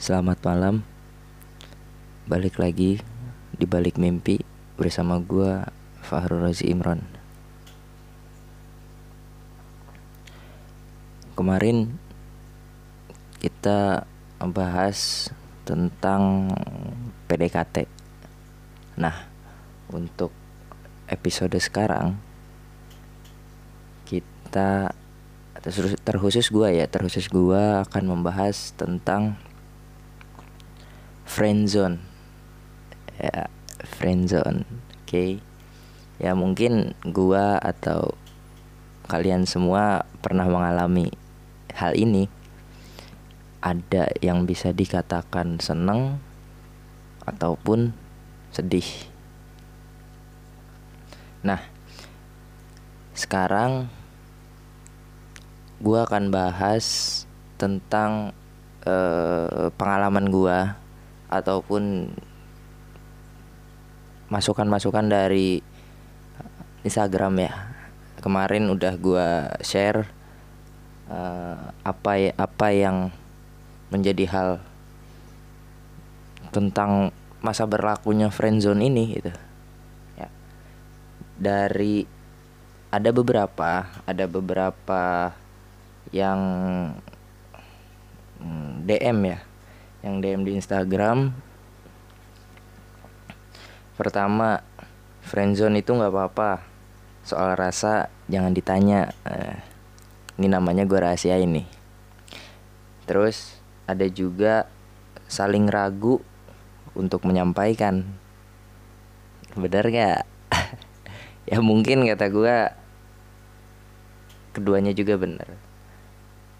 Selamat malam. Balik lagi di balik mimpi bersama gue Fahrul Razi Imron Kemarin kita membahas tentang PDKT Nah untuk episode sekarang kita terkhusus gue ya terkhusus gue akan membahas tentang friendzone ya friendzone oke. Okay. ya mungkin gue atau kalian semua pernah mengalami hal ini. Ada yang bisa dikatakan seneng ataupun sedih. Nah sekarang gue akan bahas tentang uh, pengalaman gue ataupun masukan-masukan dari Instagram ya. Kemarin udah gue share uh, apa ya apa yang menjadi hal tentang masa berlakunya friendzone ini gitu. Ya. Dari ada beberapa ada beberapa yang DM ya yang DM di Instagram. Pertama friendzone itu nggak apa-apa. Soal rasa jangan ditanya. Eh, ini namanya gue rahasia ini terus ada juga saling ragu untuk menyampaikan. Benar gak ya mungkin kata gue keduanya juga benar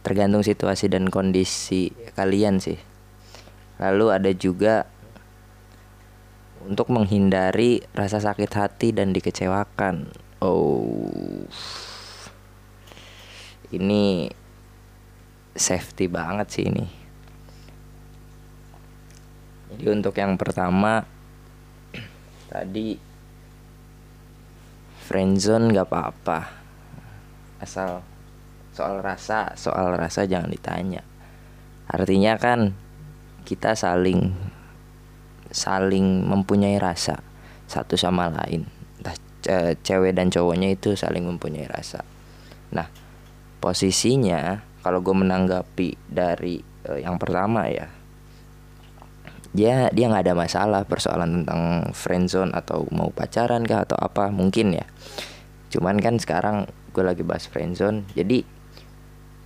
tergantung situasi dan kondisi kalian sih lalu ada juga untuk menghindari rasa sakit hati dan dikecewakan. Oh. Ini safety banget sih ini. Jadi untuk yang pertama tadi friendzone gak apa-apa. Asal soal rasa soal rasa jangan ditanya. Artinya kan kita saling saling mempunyai rasa satu sama lain. Entah cewek dan cowoknya itu saling mempunyai rasa. Nah posisinya kalau gue menanggapi dari uh, yang pertama ya dia dia nggak ada masalah persoalan tentang friendzone atau mau pacaran kah atau apa mungkin ya. Cuman kan sekarang gue lagi bahas friendzone jadi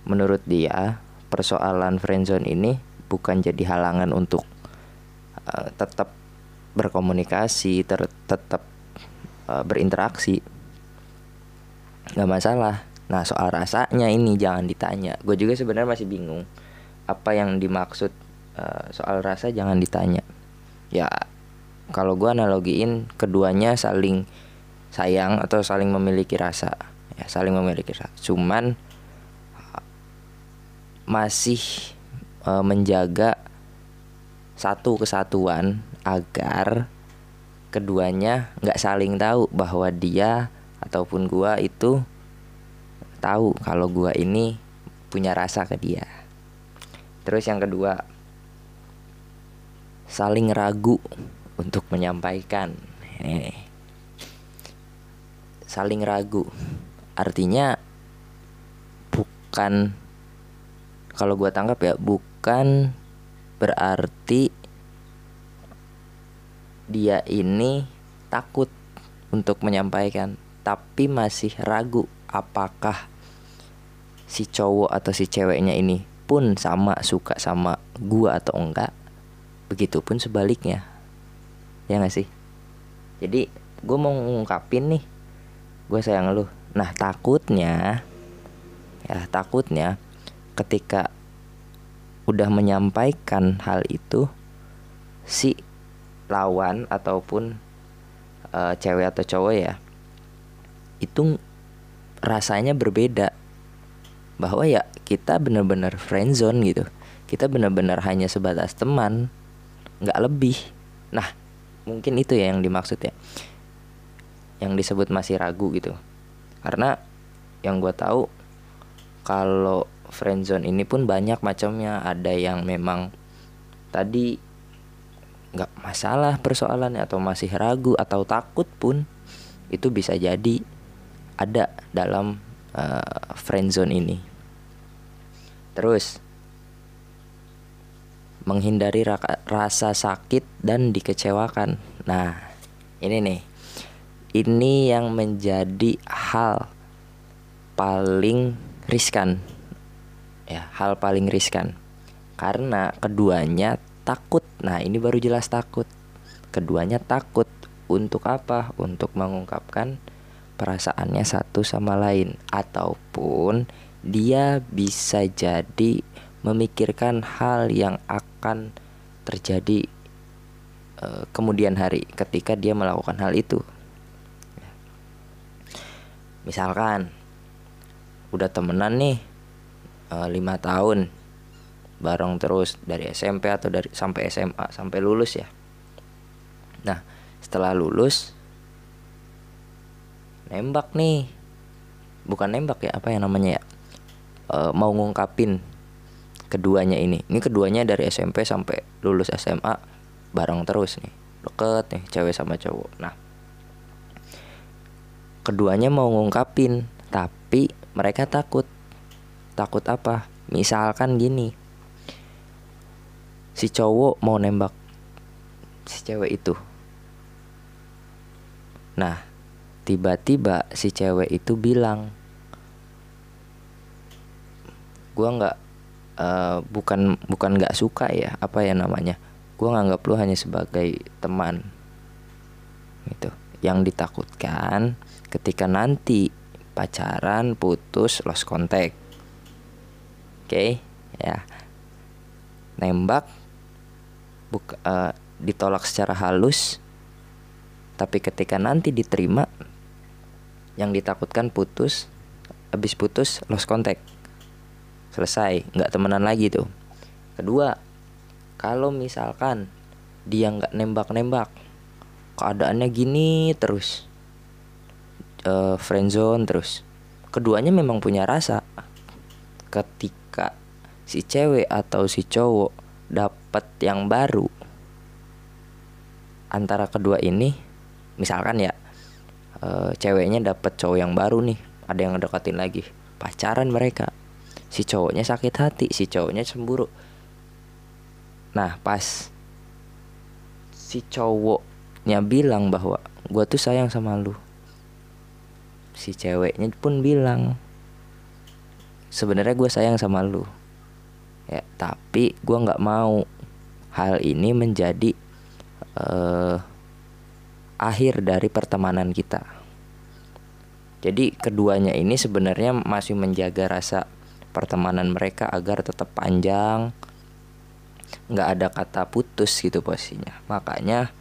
menurut dia persoalan friendzone ini bukan jadi halangan untuk uh, tetap berkomunikasi, ter tetap uh, berinteraksi. nggak masalah. Nah, soal rasanya ini jangan ditanya. Gue juga sebenarnya masih bingung apa yang dimaksud uh, soal rasa jangan ditanya. Ya, kalau gue analogiin keduanya saling sayang atau saling memiliki rasa. Ya, saling memiliki rasa. Cuman masih e, menjaga satu kesatuan agar keduanya nggak saling tahu bahwa dia ataupun gua itu tahu kalau gua ini punya rasa ke dia. Terus yang kedua saling ragu untuk menyampaikan. Ini. Saling ragu. Artinya bukan kalau gue tangkap ya bukan berarti dia ini takut untuk menyampaikan tapi masih ragu apakah si cowok atau si ceweknya ini pun sama suka sama gua atau enggak. Begitupun sebaliknya. Ya gak sih? Jadi gue mau ngungkapin nih. Gue sayang lu. Nah takutnya ya takutnya ketika udah menyampaikan hal itu si lawan ataupun e, cewek atau cowok ya itu rasanya berbeda. Bahwa ya kita benar-benar friendzone gitu. Kita benar-benar hanya sebatas teman nggak lebih. Nah mungkin itu ya yang dimaksud ya. Yang disebut masih ragu gitu. Karena yang gue tahu kalau friendzone ini pun banyak macamnya ada yang memang tadi nggak masalah persoalannya atau masih ragu atau takut pun itu bisa jadi ada dalam uh, friend zone ini. Terus menghindari rasa sakit dan dikecewakan. Nah, ini nih. Ini yang menjadi hal paling riskan. Ya, hal paling riskan. Karena keduanya takut. Nah, ini baru jelas takut. Keduanya takut untuk apa? Untuk mengungkapkan perasaannya satu sama lain ataupun dia bisa jadi memikirkan hal yang akan terjadi uh, kemudian hari ketika dia melakukan hal itu. Misalkan udah temenan nih lima tahun bareng terus dari SMP atau dari sampai SMA sampai lulus ya. Nah setelah lulus nembak nih. Bukan nembak ya apa yang namanya ya? E, mau ngungkapin keduanya ini. Ini keduanya dari SMP sampai lulus SMA bareng terus nih. Deket nih cewek sama cowok. Nah keduanya mau ngungkapin tapi mereka takut takut apa? Misalkan gini. Si cowok mau nembak si cewek itu. Nah tiba-tiba si cewek itu bilang gua nggak uh, bukan bukan nggak suka ya apa ya namanya? Gue nganggap lu hanya sebagai teman. Gitu. Yang ditakutkan ketika nanti pacaran putus lost contact okay? ya. Nembak buka, uh, ditolak secara halus tapi ketika nanti diterima yang ditakutkan putus habis putus lost contact. Selesai nggak temenan lagi tuh. Kedua kalau misalkan dia nggak nembak-nembak keadaannya gini terus. Uh, friendzone terus. Keduanya memang punya rasa. Ketika si cewek atau si cowok dapat yang baru antara kedua ini misalkan ya uh, ceweknya dapat cowok yang baru nih ada yang deketin lagi pacaran mereka si cowoknya sakit hati si cowoknya cemburu. Nah pas si cowoknya bilang bahwa gue tuh sayang sama lu si ceweknya pun bilang sebenarnya gue sayang sama lu ya tapi gue nggak mau hal ini menjadi uh, akhir dari pertemanan kita. Jadi keduanya ini sebenarnya masih menjaga rasa pertemanan mereka agar tetap panjang nggak ada kata putus gitu posisinya. Makanya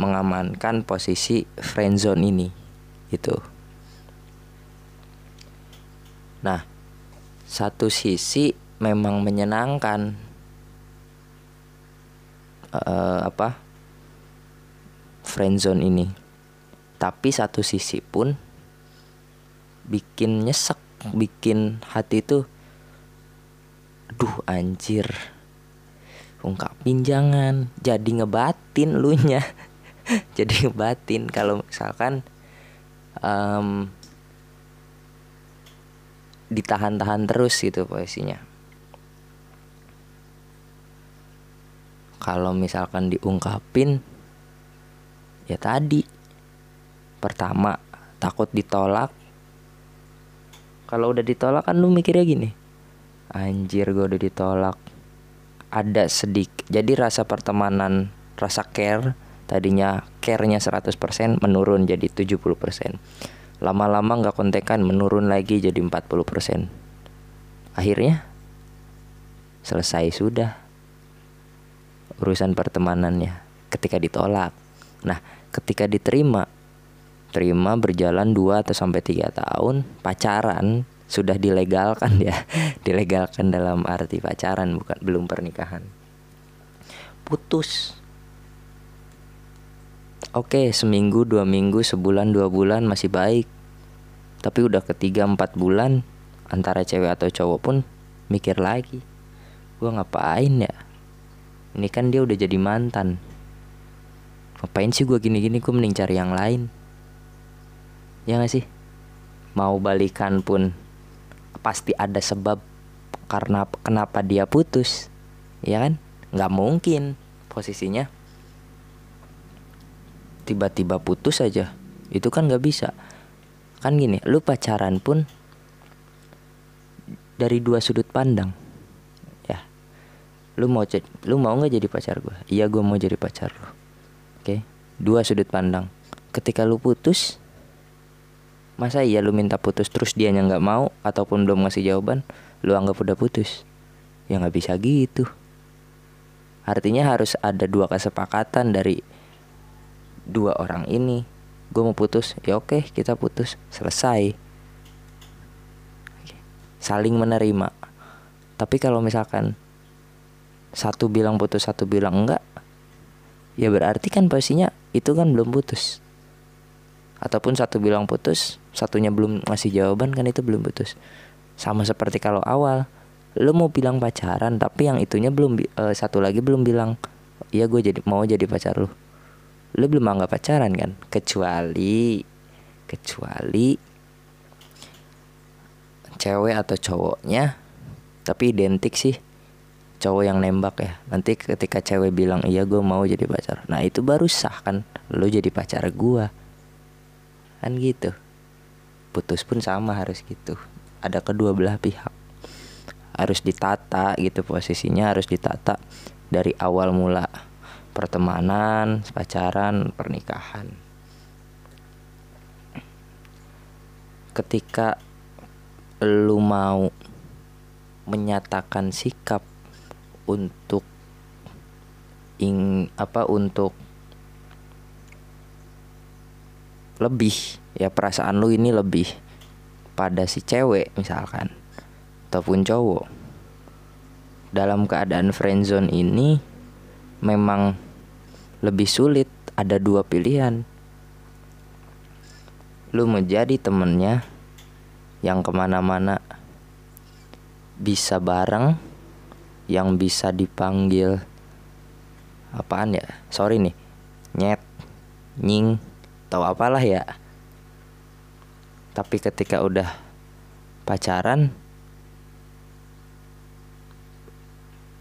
mengamankan posisi friendzone ini itu nah satu sisi memang menyenangkan. Uh, apa? Friendzone ini. Tapi satu sisi pun bikin nyesek bikin hati itu duh anjir. Ungkapin jangan jadi ngebatin lu nya. Jadi ngebatin. Kalau misalkan um, ditahan-tahan terus gitu posisinya kalau misalkan diungkapin ya tadi. Pertama takut ditolak. Kalau udah ditolak kan lu mikirnya gini anjir gue udah ditolak. Ada sedikit jadi rasa pertemanan rasa care tadinya care-nya 100% menurun jadi 70% lama-lama nggak kontekan menurun lagi jadi 40% akhirnya selesai sudah urusan pertemanannya ketika ditolak. Nah ketika diterima terima berjalan 2 atau sampai 3 tahun pacaran sudah dilegalkan ya. Dilegalkan dalam arti pacaran bukan belum pernikahan. Putus. Oke seminggu dua minggu sebulan dua bulan masih baik. Tapi udah ketiga empat bulan antara cewek atau cowok pun mikir lagi. Gue ngapain ya ini kan dia udah jadi mantan. Ngapain sih gue gini-gini? Gue mending cari yang lain. Ya gak sih? Mau balikan pun pasti ada sebab karena kenapa dia putus. Ya kan? Nggak mungkin posisinya. Tiba-tiba putus aja. Itu kan nggak bisa. Kan gini lu pacaran pun dari dua sudut pandang lu mau lu mau nggak jadi pacar gue iya gue mau jadi pacar lu. Oke? Dua sudut pandang. Ketika lu putus masa iya lu minta putus terus dia nggak mau ataupun belum ngasih jawaban lu anggap udah putus? Ya nggak bisa gitu. Artinya harus ada dua kesepakatan dari dua orang ini. Gue mau putus ya oke kita putus. Selesai. Saling menerima. Tapi kalau misalkan satu bilang putus satu bilang enggak ya berarti kan posisinya itu kan belum putus. Ataupun satu bilang putus satunya belum ngasih jawaban kan itu belum putus. Sama seperti kalau awal lu mau bilang pacaran tapi yang itunya belum uh, satu lagi belum bilang iya gue jadi mau jadi pacar lu. Lu belum anggap pacaran kan? Kecuali kecuali cewek atau cowoknya tapi identik sih cowok yang nembak ya. Nanti ketika cewek bilang iya gue mau jadi pacar. Nah itu baru sah kan. Lu jadi pacar gue kan gitu. Putus pun sama harus gitu. Ada kedua belah pihak. Harus ditata gitu posisinya harus ditata dari awal mula. Pertemanan, pacaran, pernikahan. Ketika lu mau menyatakan sikap untuk ing apa untuk lebih. Ya perasaan lu ini lebih pada si cewek misalkan ataupun cowok. Dalam keadaan friendzone ini memang lebih sulit ada dua pilihan. Lu menjadi temennya yang ke mana-mana bisa bareng yang bisa dipanggil apaan ya? Sorry nih nyet nying atau apalah ya. Tapi ketika udah pacaran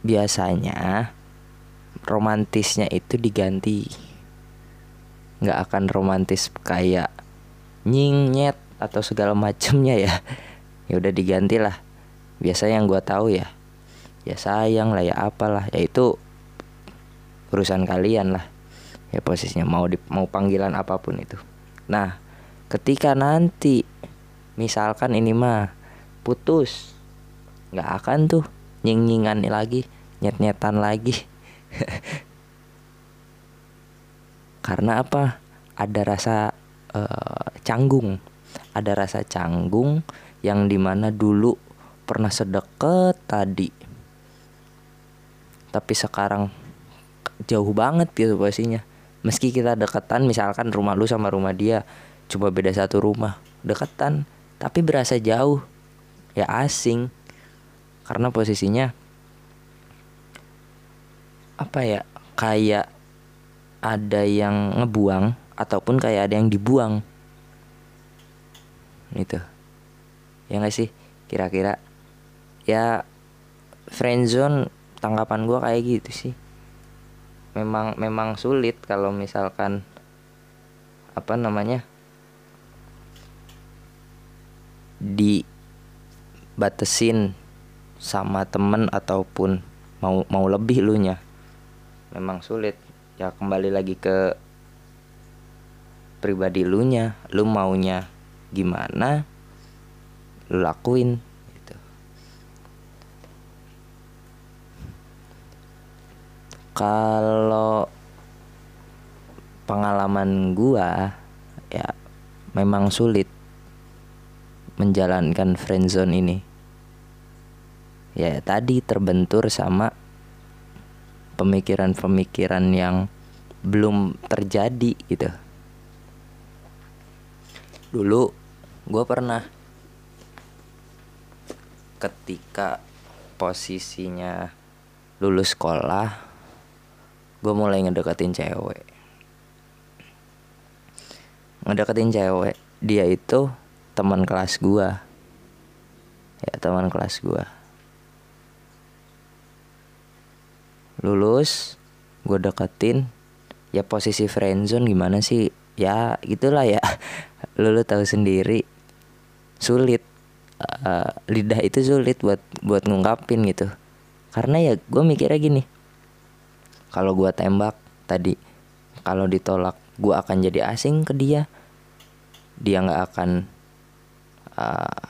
biasanya romantisnya itu diganti. Nggak akan romantis kayak nying nyet atau segala macemnya ya. Ya udah diganti lah biasa yang gue tahu ya ya sayang lah ya apalah. Ya itu urusan kalian lah. Ya posisinya mau di, mau panggilan apa pun itu. Nah ketika nanti misalkan ini mah putus nggak akan tuh nying nyingan lagi nyet nyetan lagi. Karena apa? Ada rasa uh, canggung. Ada rasa canggung yang di mana dulu pernah sedekat tadi tapi sekarang jauh banget gitu posisinya meski kita dekatan misalkan rumah lu sama rumah dia coba beda satu rumah dekatan tapi berasa jauh. Ya asing. Karena posisinya apa ya kayak ada yang ngebuang ataupun kayak ada yang dibuang. Gitu. Ya nggak sih? Kira-kira. Ya friendzone tanggapan gue kayak gitu sih. Memang memang sulit kalau misalkan apa namanya dibatesin sama temen ataupun mau mau lebih lu nya. Memang sulit. Ya kembali lagi ke pribadi lu nya. Lu maunya gimana lu lakuin gitu kalau pengalaman gua ya memang sulit menjalankan friendzone ini. Ya tadi terbentur sama pemikiran-pemikiran yang belum terjadi gitu. Dulu gue pernah ketika posisinya lulus sekolah gue mulai ngedeketin cewek. Ngedeketin cewek dia itu teman kelas gue ya teman kelas gue lulus gue deketin. Ya posisi friendzone gimana sih? Ya gitulah ya. Lu, lu tahu sendiri. Sulit. Uh, lidah itu sulit buat buat ngungkapin gitu. Karena ya gue mikirnya gini kalau gue tembak tadi kalau ditolak gue akan jadi asing ke dia. Dia nggak akan uh,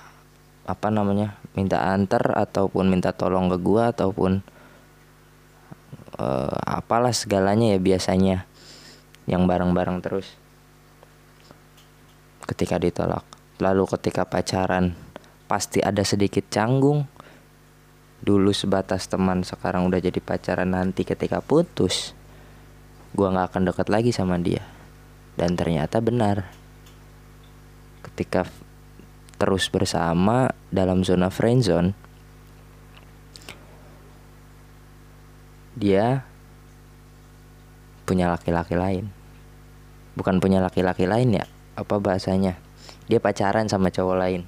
apa namanya minta antar ataupun minta tolong ke gue ataupun uh, apalah segalanya ya biasanya yang bareng-bareng terus. Ketika ditolak. Lalu ketika pacaran pasti ada sedikit canggung dulu sebatas teman sekarang udah jadi pacaran nanti ketika putus gua nggak akan dekat lagi sama dia. Dan ternyata benar. Ketika terus bersama dalam zona friendzone dia punya laki-laki lain. Bukan punya laki-laki lain ya apa bahasanya? Dia pacaran sama cowok lain.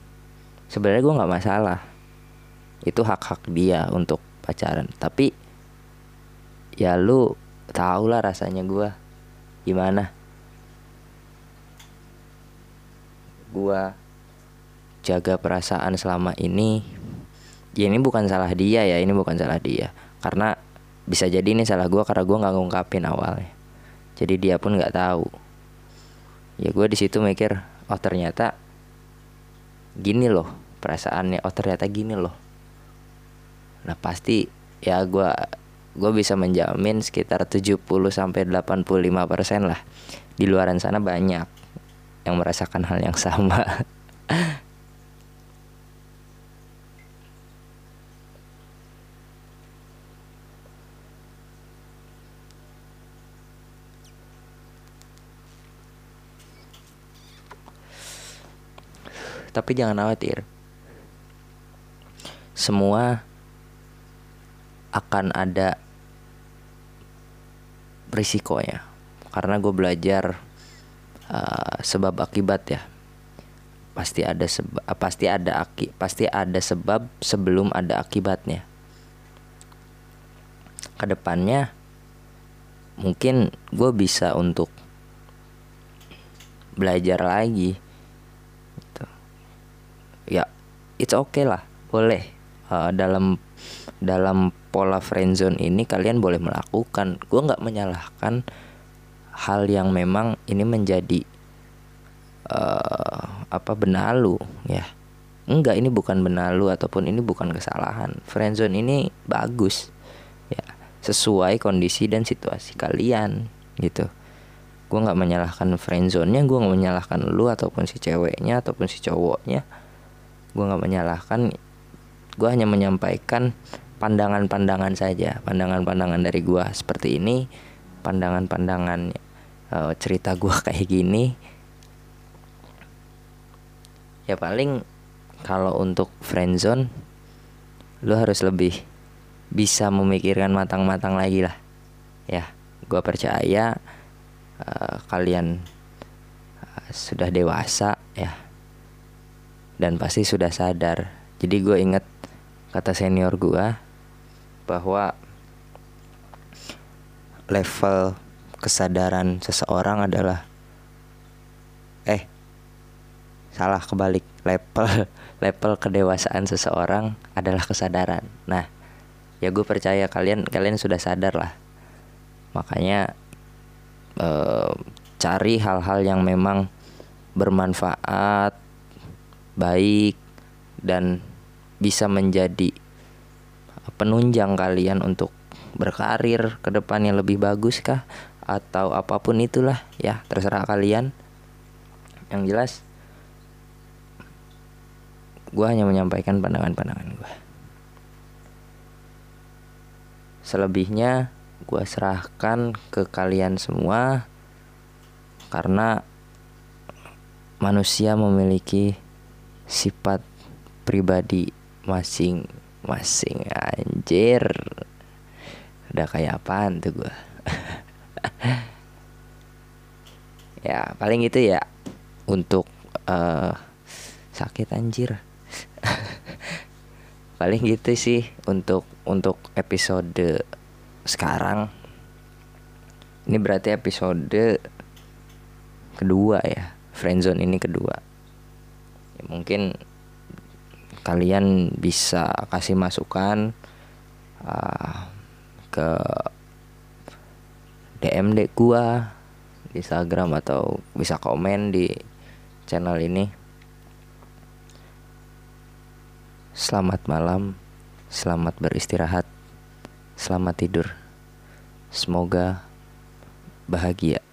Sebenarnya gue nggak masalah itu hak hak dia untuk pacaran. Tapi ya lu tau lah rasanya gue gimana? Gue jaga perasaan selama ini ya ini bukan salah dia ya ini bukan salah dia. Karena bisa jadi ini salah gue karena gue nggak ngungkapin awalnya. Jadi dia pun nggak tahu. Ya gue di situ mikir oh ternyata gini loh perasaannya. Oh ternyata gini loh nah pasti ya gue gue bisa menjamin sekitar 70 sampai 85 persen lah di luaran sana banyak yang merasakan hal yang sama. Tapi jangan khawatir. Semua akan ada risikonya. Karena gue belajar uh, sebab akibat ya. Pasti ada sebab pasti ada aki pasti ada sebab sebelum ada akibatnya. Ke depannya mungkin gue bisa untuk belajar lagi gitu. ya it's okay lah boleh uh, dalam dalam pola friendzone ini kalian boleh melakukan. Gue nggak menyalahkan hal yang memang ini menjadi uh, apa benalu ya. Enggak ini bukan benalu ataupun ini bukan kesalahan. Friendzone ini bagus ya. Sesuai kondisi dan situasi kalian gitu. Gue nggak menyalahkan friendzone-nya gue nggak menyalahkan lu ataupun si ceweknya ataupun si cowoknya. Gue nggak menyalahkan gue hanya menyampaikan pandangan-pandangan saja pandangan-pandangan dari gue seperti ini pandangan-pandangan uh, cerita gue kayak gini. Ya paling kalau untuk friendzone lu harus lebih bisa memikirkan matang-matang lagi lah. Ya gue percaya uh, kalian uh, sudah dewasa ya. Dan pasti sudah sadar. Jadi gue inget kata senior gue bahwa level kesadaran seseorang adalah eh salah kebalik level level kedewasaan seseorang adalah kesadaran. Nah ya gue percaya kalian kalian sudah sadar lah. Makanya eh, cari hal-hal yang memang bermanfaat baik dan bisa menjadi penunjang kalian untuk berkarir ke depannya lebih bagus kah atau apa pun itulah ya terserah kalian. Yang jelas gue hanya menyampaikan pandangan-pandangan gue selebihnya gue serahkan ke kalian semua karena manusia memiliki sifat pribadi masing-masing anjir. Udah kayak apaan tuh gue ya paling itu ya untuk uh, sakit anjir. Paling gitu sih untuk untuk episode sekarang. Ini berarti episode kedua ya friendzone ini kedua. Ya, mungkin kalian bisa kasih masukan uh, ke DM dek gua di Instagram atau bisa komen di channel ini. Selamat malam, selamat beristirahat, selamat tidur. Semoga bahagia.